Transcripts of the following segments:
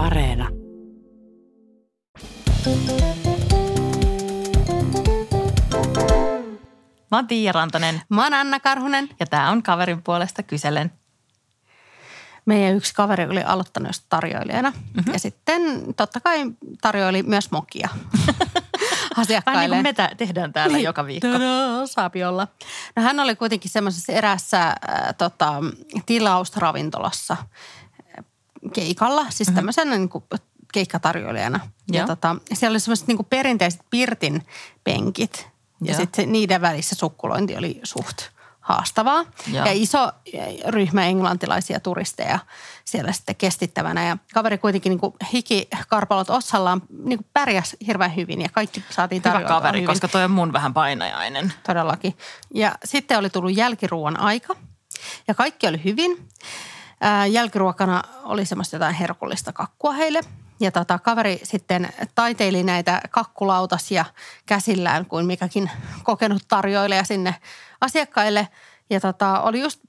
Areena. Mä oon Tiia Rantanen Mä oon Anna Karhunen. ja tää on kaverin puolesta kyselen. Meidän yksi kaveri oli aloittanut just tarjoilijana. Mm-hmm. Ja sitten totta kai tarjoili myös mokia Vähän asiakkaille. niin kuin me tä- tehdään täällä Niin. joka viikko. Tadaa, saapi olla. No hän oli kuitenkin semmoisessa erässä äh, tota, tilausravintolassa keikalla, siis mm-hmm. tämmöisenä niin kuin keikkatarjoilijana. Ja tota, siellä oli semmoiset niin kuin perinteiset pirtin penkit. Ja Joo. sitten niiden välissä sukkulointi oli suht haastavaa. Joo. Ja iso ryhmä englantilaisia turisteja siellä sitten kestittävänä. Ja kaveri kuitenkin niin kuin hikikarpalot ossallaan niin kuin pärjäs hirveän hyvin ja kaikki saatiin Hyvä tarjoltua kaveri, hyvin. koska toi on mun vähän painajainen. Todellakin. Ja sitten oli tullut jälkiruoan aika ja kaikki oli hyvin. Ää, jälkiruokana oli semmoista jotain herkullista kakkua heille. Ja tota, kaveri sitten taiteili näitä kakkulautasia käsillään kuin mikäkin kokenut tarjoilija sinne asiakkaille. Ja tota, oli just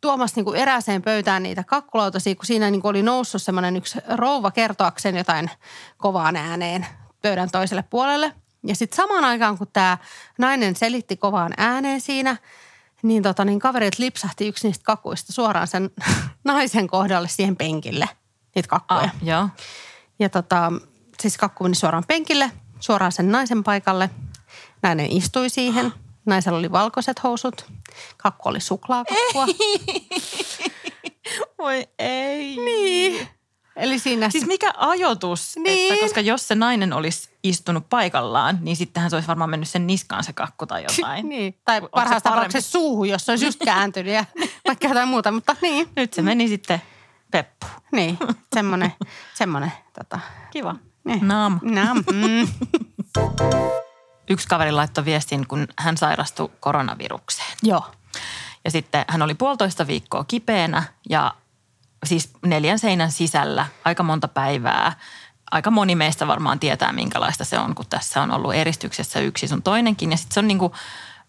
tuomassa niin kuin erääseen pöytään niitä kakkulautasia, kun siinä niin kuin oli noussut semmoinen yksi rouva kertoakseen jotain kovaan ääneen pöydän toiselle puolelle. Ja sitten samaan aikaan, kun tämä nainen selitti kovaan ääneen siinä, niin, tota, niin kaverit lipsahti yksi niistä kakuista suoraan sen naisen kohdalle siihen penkille, niitä kakkuja. Ah, joo. Ja tota, siis kakku meni suoraan penkille, suoraan sen naisen paikalle. Nainen istui siihen. Naisella oli valkoiset housut. Kakku oli suklaakakkua. Voi ei. Niin. Eli siinä... Siis mikä ajoitus, Niin. että koska jos se nainen olisi istunut paikallaan, niin sittenhän se olisi varmaan mennyt sen niskaan se kakku tai jotain. Niin. Tai se parhaassa tapauksessa suuhun, jos se olisi just kääntynyt ja vaikka jotain muuta. Mutta niin, Nyt se meni sitten peppu. niin. Semmoinen, semmoinen tota, Kiva. Niin. Naam. Nam. Mm. Yksi kaveri laittoi viestin, kun hän sairastui koronavirukseen. Joo. Ja sitten hän oli puolitoista viikkoa kipeänä ja siis neljän seinän sisällä aika monta päivää. Aika moni meistä varmaan tietää, minkälaista se on, kun tässä on ollut eristyksessä yksi sun toinenkin. Ja sitten se on niin kuin,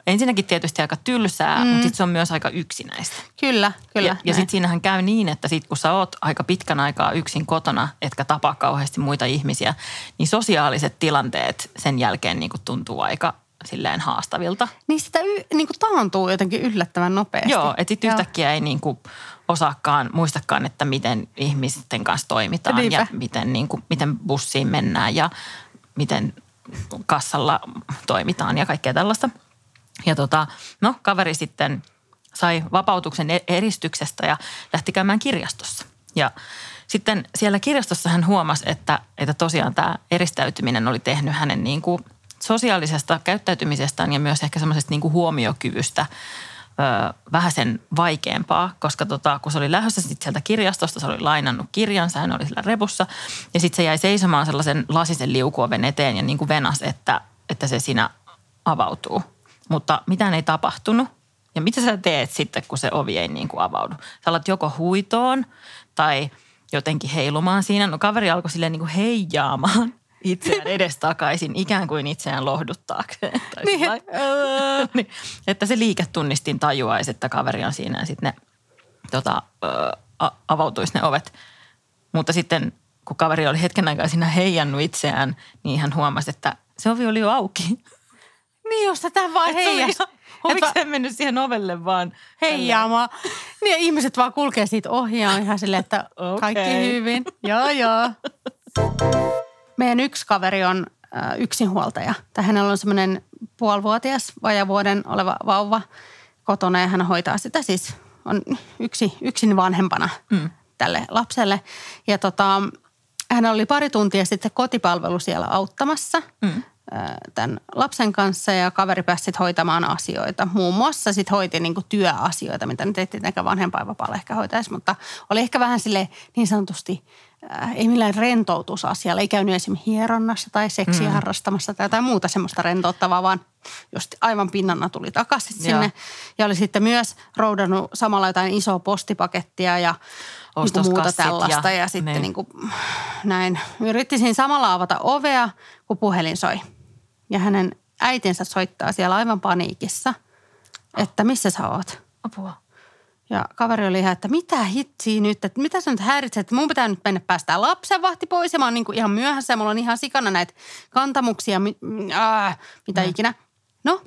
ensinnäkin tietysti aika tylsää, mm. mutta sitten se on myös aika yksinäistä. Kyllä, kyllä. Ja, ja sitten siinähän käy niin, että sit kun sä oot aika pitkän aikaa yksin kotona, etkä tapaa kauheasti muita ihmisiä, niin sosiaaliset tilanteet sen jälkeen niin kuin tuntuu aika silleen haastavilta. Niin sitä y, niin kuin taantuu jotenkin yllättävän nopeasti. Joo, että sitten yhtäkkiä ei niin kuin osaakaan, muistakaan, että miten ihmisten kanssa toimitaan Niinpä. ja miten, niin kuin, miten bussiin mennään ja miten kassalla toimitaan ja kaikkea tällaista. Ja tota, no kaveri sitten sai vapautuksen e- eristyksestä ja lähti käymään kirjastossa. Ja sitten siellä kirjastossa hän huomasi, että, että tosiaan tämä eristäytyminen oli tehnyt hänen niin kuin sosiaalisesta käyttäytymisestään ja myös ehkä semmoisesta niin kuin huomiokyvystä vähän sen vaikeampaa, koska tota, kun se oli lähdössä sit sieltä kirjastosta, se oli lainannut kirjansa, hän oli sillä repussa ja sitten se jäi seisomaan sellaisen lasisen liukuoven eteen ja niin kuin venas, että, että se siinä avautuu. Mutta mitään ei tapahtunut. Ja mitä sä teet sitten, kun se ovi ei niin kuin avaudu? Sä alat joko huitoon tai jotenkin heilumaan siinä. No kaveri alkoi silleen niin kuin heijaamaan itseään edestakaisin, ikään kuin itseään lohduttaakseen. Tai Niin, "Ää", niin, että se liiketunnistin tajuaisi, että kaveri on siinä ja sitten ne tota, a- avautuisi ne ovet. Mutta sitten kun kaveri oli hetken aikaa siinä heijannut itseään, niin hän huomasi, että se ovi oli jo auki. Niin, jos tätä vaan heijas. Oliko se mennyt siihen ovelle vaan heijaamaan. Niin ihmiset vaan kulkee siitä ohi ja on ihan silleen, että kaikki Okei. hyvin. Joo, joo. Meidän yksi kaveri on äh, yksinhuoltaja. Tai hänellä on semmoinen puolivuotias vajavuoden oleva vauva kotona ja hän hoitaa sitä siis, on yksi, yksin vanhempana mm. tälle lapselle. Ja tota, hän oli pari tuntia sitten kotipalvelu siellä auttamassa mm. tämän lapsen kanssa ja kaveri pääsi sitten hoitamaan asioita. Muun muassa sitten hoiti niinku työasioita, mitä nyt ei tietenkään vanhempainvapaalla ehkä hoitaisi, mutta oli ehkä vähän sille niin sanotusti, äh, ei millään rentoutusasialla. Ei käynyt esimerkiksi hieronnassa tai seksiä mm. harrastamassa tai jotain muuta semmoista rentouttavaa, vaan just aivan pinnana tuli takaisin Joo. sinne. Ja oli sitten myös roudannut samalla jotain isoa postipakettia ja niinku muuta tällaista. ja- Ja, sitten niin. niin kuin, näin. Yritti siinä samalla avata ovea, kun puhelin soi. Ja hänen äitinsä soittaa siellä aivan paniikissa, että missä sä oot? Apua. Ja kaveri oli ihan, että mitä hitsiä nyt, että mitä sä nyt häiritset, että mun pitää nyt mennä päästää lapsenvahti pois ja mä oon niin kuin ihan myöhässä ja mulla on ihan sikana näitä kantamuksia, äh, mitä mm. ikinä. No,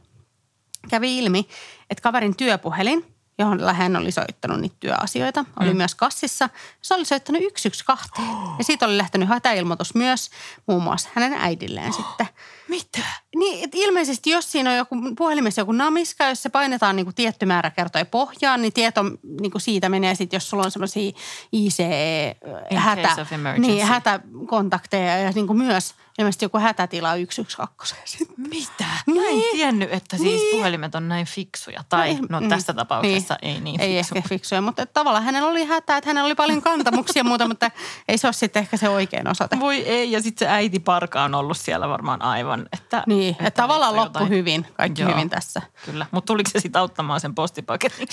kävi ilmi, että kaverin työpuhelin johon hän oli soittanut niitä työasioita, oli mm. myös kassissa. Se oli soittanut 112 oh. ja siitä oli lähtenyt hätäilmoitus myös muun muassa hänen äidilleen oh. sitten. Mitä? Niin, että ilmeisesti jos siinä on joku puhelimessa joku namiska, jos se painetaan niin kuin tietty määrä kertoja pohjaan, niin tieto niin kuin siitä menee sitten, jos sulla on semmoisia ICE-hätä, niin, hätäkontakteja. Ja niin kuin myös – ilmeisesti joku hätätila 112. Mitä? Mä en niin. tiennyt, että siis niin. puhelimet on näin fiksuja. Tai no, no tässä tapauksessa niin. ei niin Ei fiksu. ehkä fiksuja, mutta tavallaan hänellä oli hätä, että hänellä oli paljon kantamuksia ja muuta, mutta ei se ole sitten ehkä se oikein osoite. Voi ei, ja sitten se äiti Parka on ollut siellä varmaan aivan. Että, niin, että, että tavallaan loppu jotain. hyvin, kaikki Joo, hyvin tässä. Kyllä, mutta tuliko se sitten auttamaan sen postipaketin?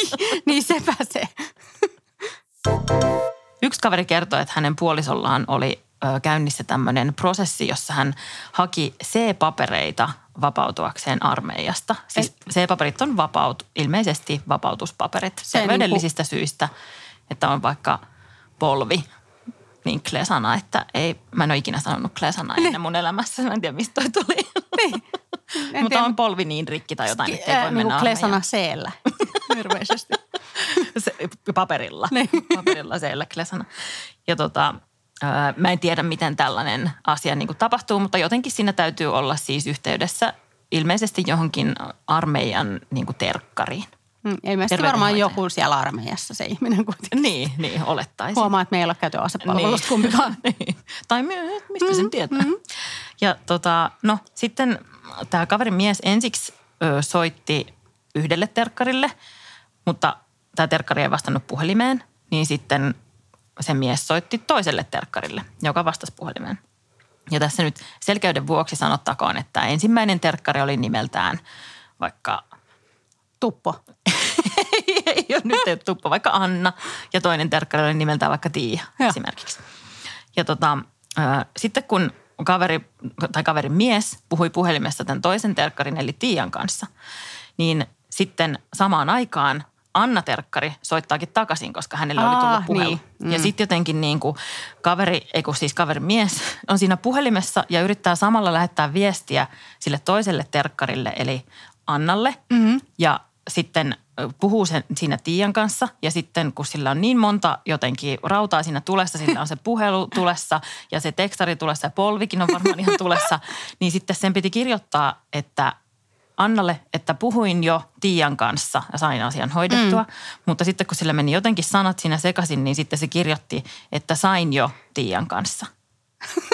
niin sepä se. Yksi kaveri kertoi, että hänen puolisollaan oli käynnissä tämmöinen prosessi, jossa hän haki C-papereita vapautuakseen armeijasta. Siis C-paperit on vapaut, ilmeisesti vapautuspaperit Se terveydellisistä niin kuin... syistä, että on vaikka polvi, niin klesana, että ei, mä en ole ikinä sanonut klesana ennen mun elämässä. Mä en tiedä, mistä toi tuli. Niin. Mutta on polvi niin rikki tai jotain, että ei voi mennä niin klesana C-llä. Hirveisesti. Se, paperilla. Niin. Paperilla C-llä klesana. Ja tota, Mä en tiedä, miten tällainen asia niin kuin tapahtuu, mutta jotenkin siinä täytyy olla siis yhteydessä ilmeisesti johonkin armeijan niin kuin terkkariin. Mm, ilmeisesti varmaan joku siellä armeijassa se ihminen kuitenkin. Niin, niin olettaisin. Huomaa, että me ei ole käyty asepalvelusta niin. kumpikaan. niin. Tai mistä mm, sen tietää. Mm. Ja tota, no sitten tämä kaverin mies ensiksi ö, soitti yhdelle terkkarille, mutta tämä terkkari ei vastannut puhelimeen. Niin sitten se mies soitti toiselle terkkarille, joka vastasi puhelimeen. Ja tässä nyt selkeyden vuoksi sanottakoon, että ensimmäinen terkkari oli nimeltään vaikka... Tuppo. ei, ei ole nyt ei Tuppo, vaikka Anna. Ja toinen terkkari oli nimeltään vaikka Tiia ja. esimerkiksi. Ja tota, äh, sitten kun kaveri, tai kaverin mies puhui puhelimessa tämän toisen terkkarin eli Tiian kanssa, niin sitten samaan aikaan Anna Terkkari soittaakin takaisin, koska hänelle Aa, oli tullut puhelu. Niin. Mm. Ja sitten jotenkin niin kuin kaveri, ei kun siis kaverin mies, on siinä puhelimessa ja yrittää samalla lähettää viestiä sille toiselle terkkarille, eli Annalle. Mm-hmm. Ja sitten puhuu sen siinä Tiian kanssa ja sitten kun sillä on niin monta jotenkin rautaa siinä tulessa, sillä on se puhelu tulessa ja se tekstari tulessa ja polvikin on varmaan ihan tulessa, niin sitten sen piti kirjoittaa, että Annalle, että puhuin jo Tiian kanssa ja sain asian hoidettua. Mm. Mutta sitten kun sillä meni jotenkin sanat siinä sekaisin, niin sitten se kirjoitti, että sain jo Tiian kanssa.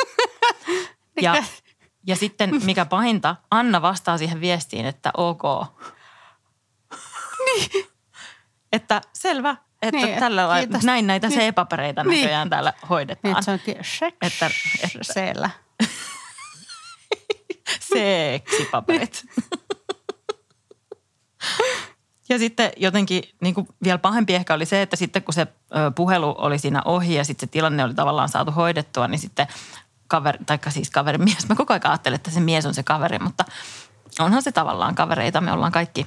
ja, ja sitten mikä pahinta, Anna vastaa siihen viestiin, että ok. Niin. että selvä, että niin, tällä lailla, näin näitä niin. C-papereita niin. näköjään täällä hoidetaan. Niin, se onkin että, että, Seksipaperit. Ja sitten jotenkin niin kuin vielä pahempi ehkä oli se, että sitten kun se puhelu oli siinä ohi ja sitten se tilanne oli tavallaan saatu hoidettua, niin sitten kaveri, tai siis kaverin mies, mä koko ajan ajattelen, että se mies on se kaveri, mutta onhan se tavallaan kavereita, me ollaan kaikki.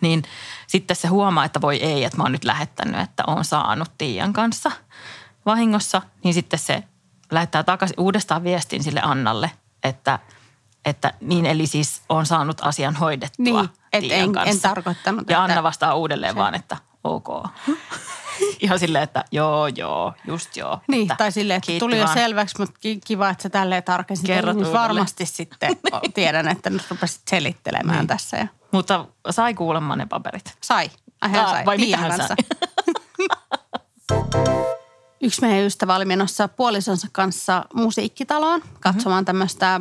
Niin sitten se huomaa, että voi ei, että mä oon nyt lähettänyt, että oon saanut Tiian kanssa vahingossa, niin sitten se lähettää takaisin uudestaan viestin sille Annalle, että – että niin eli siis on saanut asian hoidettua Niin, että en, kanssa. en tarkoittanut. Ja Anna vastaa uudelleen se. vaan, että ok. Ihan silleen, että joo, joo, just joo. Niin, että tai silleen, että tuli vaan. jo selväksi, mutta kiva, että sä tälleen tarkensit. Kerrot niin varmasti sitten tiedän, että nyt rupesit selittelemään niin. tässä. Ja. Mutta sai kuulemma ne paperit. Sai. Hän sai. Vai mitä hän sai? Yksi meidän ystävä oli menossa puolisonsa kanssa musiikkitaloon katsomaan mm-hmm. tämmöistä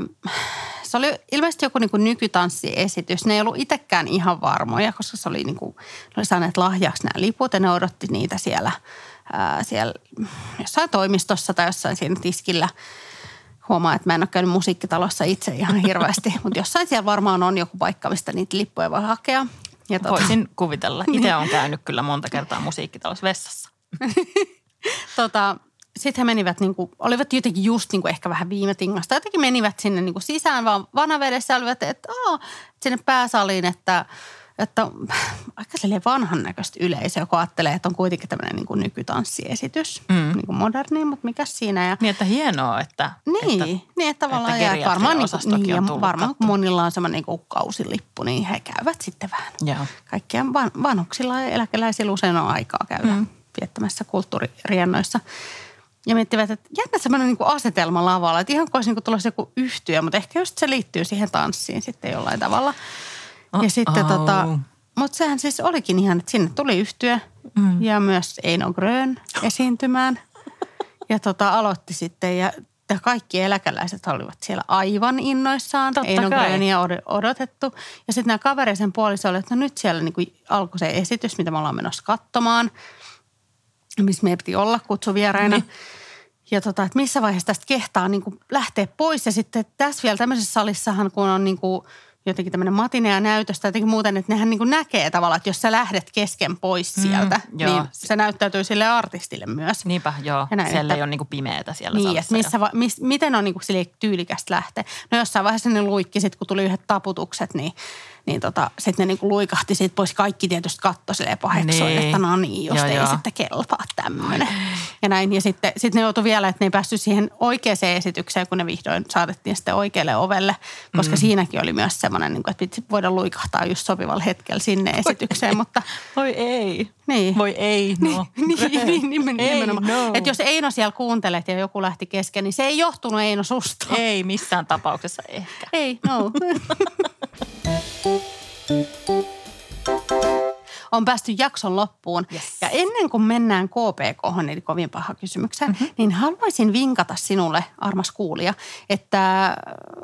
se oli ilmeisesti joku niin kuin nykytanssiesitys. Ne ei ollut itsekään ihan varmoja, koska se oli niin kuin, ne oli saaneet lahjaksi nämä liput ja ne odotti niitä siellä, ää, siellä jossain toimistossa tai jossain siinä tiskillä. Huomaa, että mä en ole käynyt musiikkitalossa itse ihan hirveästi, mutta jossain siellä varmaan on joku paikka, mistä niitä lippuja voi hakea. Ja tota... Voisin kuvitella. Itse olen käynyt kyllä monta kertaa musiikkitalossa vessassa. tota, sitten he menivät, niin kuin, olivat jotenkin just niin kuin ehkä vähän viime tingasta. Jotenkin menivät sinne niin kuin sisään vaan vanavedessä olivat, että oo, sinne pääsaliin, että, että aika silleen vanhan näköistä yleisö, joka ajattelee, että on kuitenkin tämmöinen niin kuin nykytanssiesitys, mm. niin kuin moderni, mutta mikä siinä. Ja, niin, että hienoa, että Niin, että, niin että tavallaan että ja varmaan, niin, niin, ja varmaan kun monilla on semmoinen niin kausilippu, niin he käyvät sitten vähän. Joo. Kaikkia van, vanhuksilla ja eläkeläisillä usein on aikaa käydä mm. viettämässä kulttuuririennoissa. Ja miettivät, että jännä semmoinen niin asetelma lavalla, että ihan kuin olisi niin tulossa joku yhtyö, mutta ehkä just se liittyy siihen tanssiin sitten jollain tavalla. Oh, ja sitten oh. tota, mutta sehän siis olikin ihan, että sinne tuli yhtyö mm. ja myös Eino Grön esiintymään. Ja tota, aloitti sitten ja kaikki eläkeläiset olivat siellä aivan innoissaan. Totta Eino Gröniä odotettu. Ja sitten nämä kavereisen puoliso oli, että no nyt siellä niin alkoi se esitys, mitä me ollaan menossa katsomaan. Missä me piti olla kutsuvieraina. Niin. Ja tota, että missä vaiheessa tästä kehtaa niin kuin lähteä pois. Ja sitten tässä vielä tämmöisessä salissahan, kun on niin kuin – jotenkin tämmöinen matinea näytöstä jotenkin muuten, että nehän niin kuin näkee tavallaan, että jos sä lähdet kesken pois mm, sieltä, mm, niin se näyttäytyy sille artistille myös. Niinpä, joo. Ja näin, siellä että, ei ole niin kuin pimeätä siellä Niin, että missä, va, mis, miten on niin kuin tyylikästä lähteä. No jossain vaiheessa ne luikki sitten, kun tuli yhdet taputukset, niin niin tota, sitten ne niinku luikahti siitä pois. Kaikki tietysti katto silleen paheksoin, niin. että no niin, jos joo, ei joo. sitten kelpaa tämmöinen. Ja näin. Ja sitten sit ne joutui vielä, että ne ei päässyt siihen oikeaan esitykseen, kun ne vihdoin saatettiin sitten oikealle ovelle. Koska mm. siinäkin oli myös semmoinen, niin että piti voida luikahtaa just sopivalla hetkellä sinne esitykseen. Mutta, Voi ei. Niin. Voi ei, no. niin, niin, niin, ei, no. Että jos Eino siellä kuuntelet ja joku lähti kesken, niin se ei johtunut Eino susta. Ei missään tapauksessa ehkä. Ei, no. on päästy jakson loppuun. Yes. Ja ennen kuin mennään KPK, eli kovin paha kysymykseen, mm-hmm. niin haluaisin vinkata sinulle, armas kuulija, että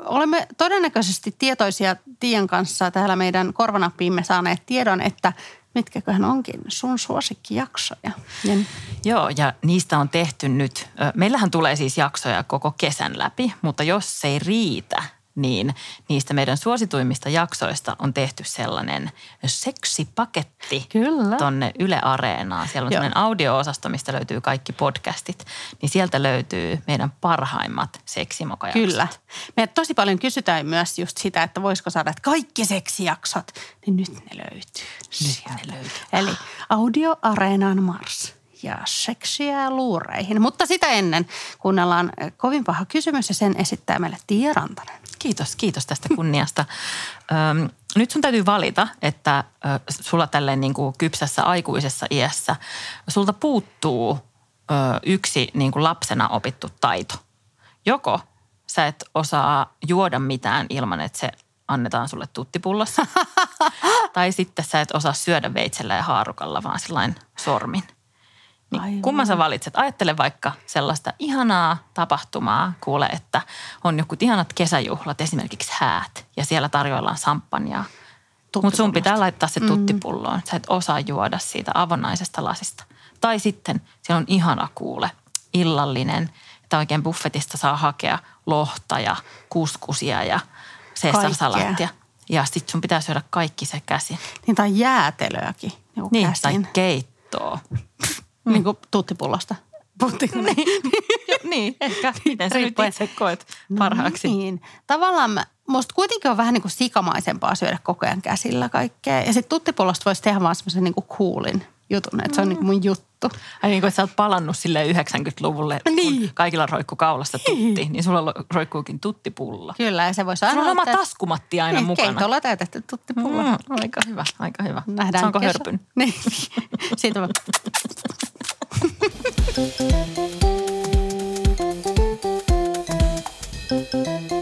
olemme todennäköisesti tietoisia Tian kanssa täällä meidän korvanappiimme saaneet tiedon, että mitkäköhän onkin sun suosikkijaksoja? Jen. Joo, ja niistä on tehty nyt, meillähän tulee siis jaksoja koko kesän läpi, mutta jos se ei riitä, niin niistä meidän suosituimmista jaksoista on tehty sellainen seksipaketti Kyllä. tonne Yle Areenaan. Siellä on Joo. sellainen audio-osasto, mistä löytyy kaikki podcastit, niin sieltä löytyy meidän parhaimmat seksimokajaksot. Kyllä. Me tosi paljon kysytään myös just sitä, että voisiko saada että kaikki seksijaksot, niin nyt ne löytyy. Nyt ne löytyy. Eli Audio Areenaan Mars ja seksiä luureihin. Mutta sitä ennen kuunnellaan kovin paha kysymys ja sen esittää meille Tiia Rantanen. Kiitos, kiitos tästä kunniasta. Öm, nyt sun täytyy valita, että ö, sulla tälleen niin kuin kypsässä aikuisessa iässä, sulta puuttuu ö, yksi niin kuin lapsena opittu taito. Joko sä et osaa juoda mitään ilman, että se annetaan sulle tuttipullossa. tai sitten sä et osaa syödä veitsellä ja haarukalla, vaan sellainen sormin – niin kumman sä valitset? Ajattele vaikka sellaista ihanaa tapahtumaa, kuule, että on joku ihanat kesäjuhlat, esimerkiksi häät, ja siellä tarjoillaan samppania. Mutta sun pitää laittaa se mm. tuttipulloon. Sä et osaa juoda siitä avonaisesta lasista. Tai sitten siellä on ihana kuule, illallinen, että oikein buffetista saa hakea lohta ja kuskusia ja sessarsalaattia. Ja sitten sun pitää syödä kaikki se käsin. Niin tai jäätelöäkin. Niin, käsin. tai keittoa. Mm. Niin kuin tuttipullosta. niin, niin, ehkä. Miten sä nyt itse koet no parhaaksi? No niin. Tavallaan mä, musta kuitenkin on vähän niin kuin sikamaisempaa syödä koko ajan käsillä kaikkea. Ja sitten tuttipullosta voisi tehdä vaan semmoisen niin kuin coolin jutun, että se on mm. niin kuin mun juttu. Ai niin kuin, että sä oot palannut sille 90-luvulle, niin. kun kaikilla roikku kaulasta tutti, niin, niin sulla roikkuukin tuttipullo. Kyllä, ja se voisi aina... Sulla on oma taskumatti aina niin, mukana. Keitolla täytetty tuttipullo. Mm, aika hyvä, aika hyvä. Nähdään Saanko kesä. hörpyn? Niin, siitä on... Thank you.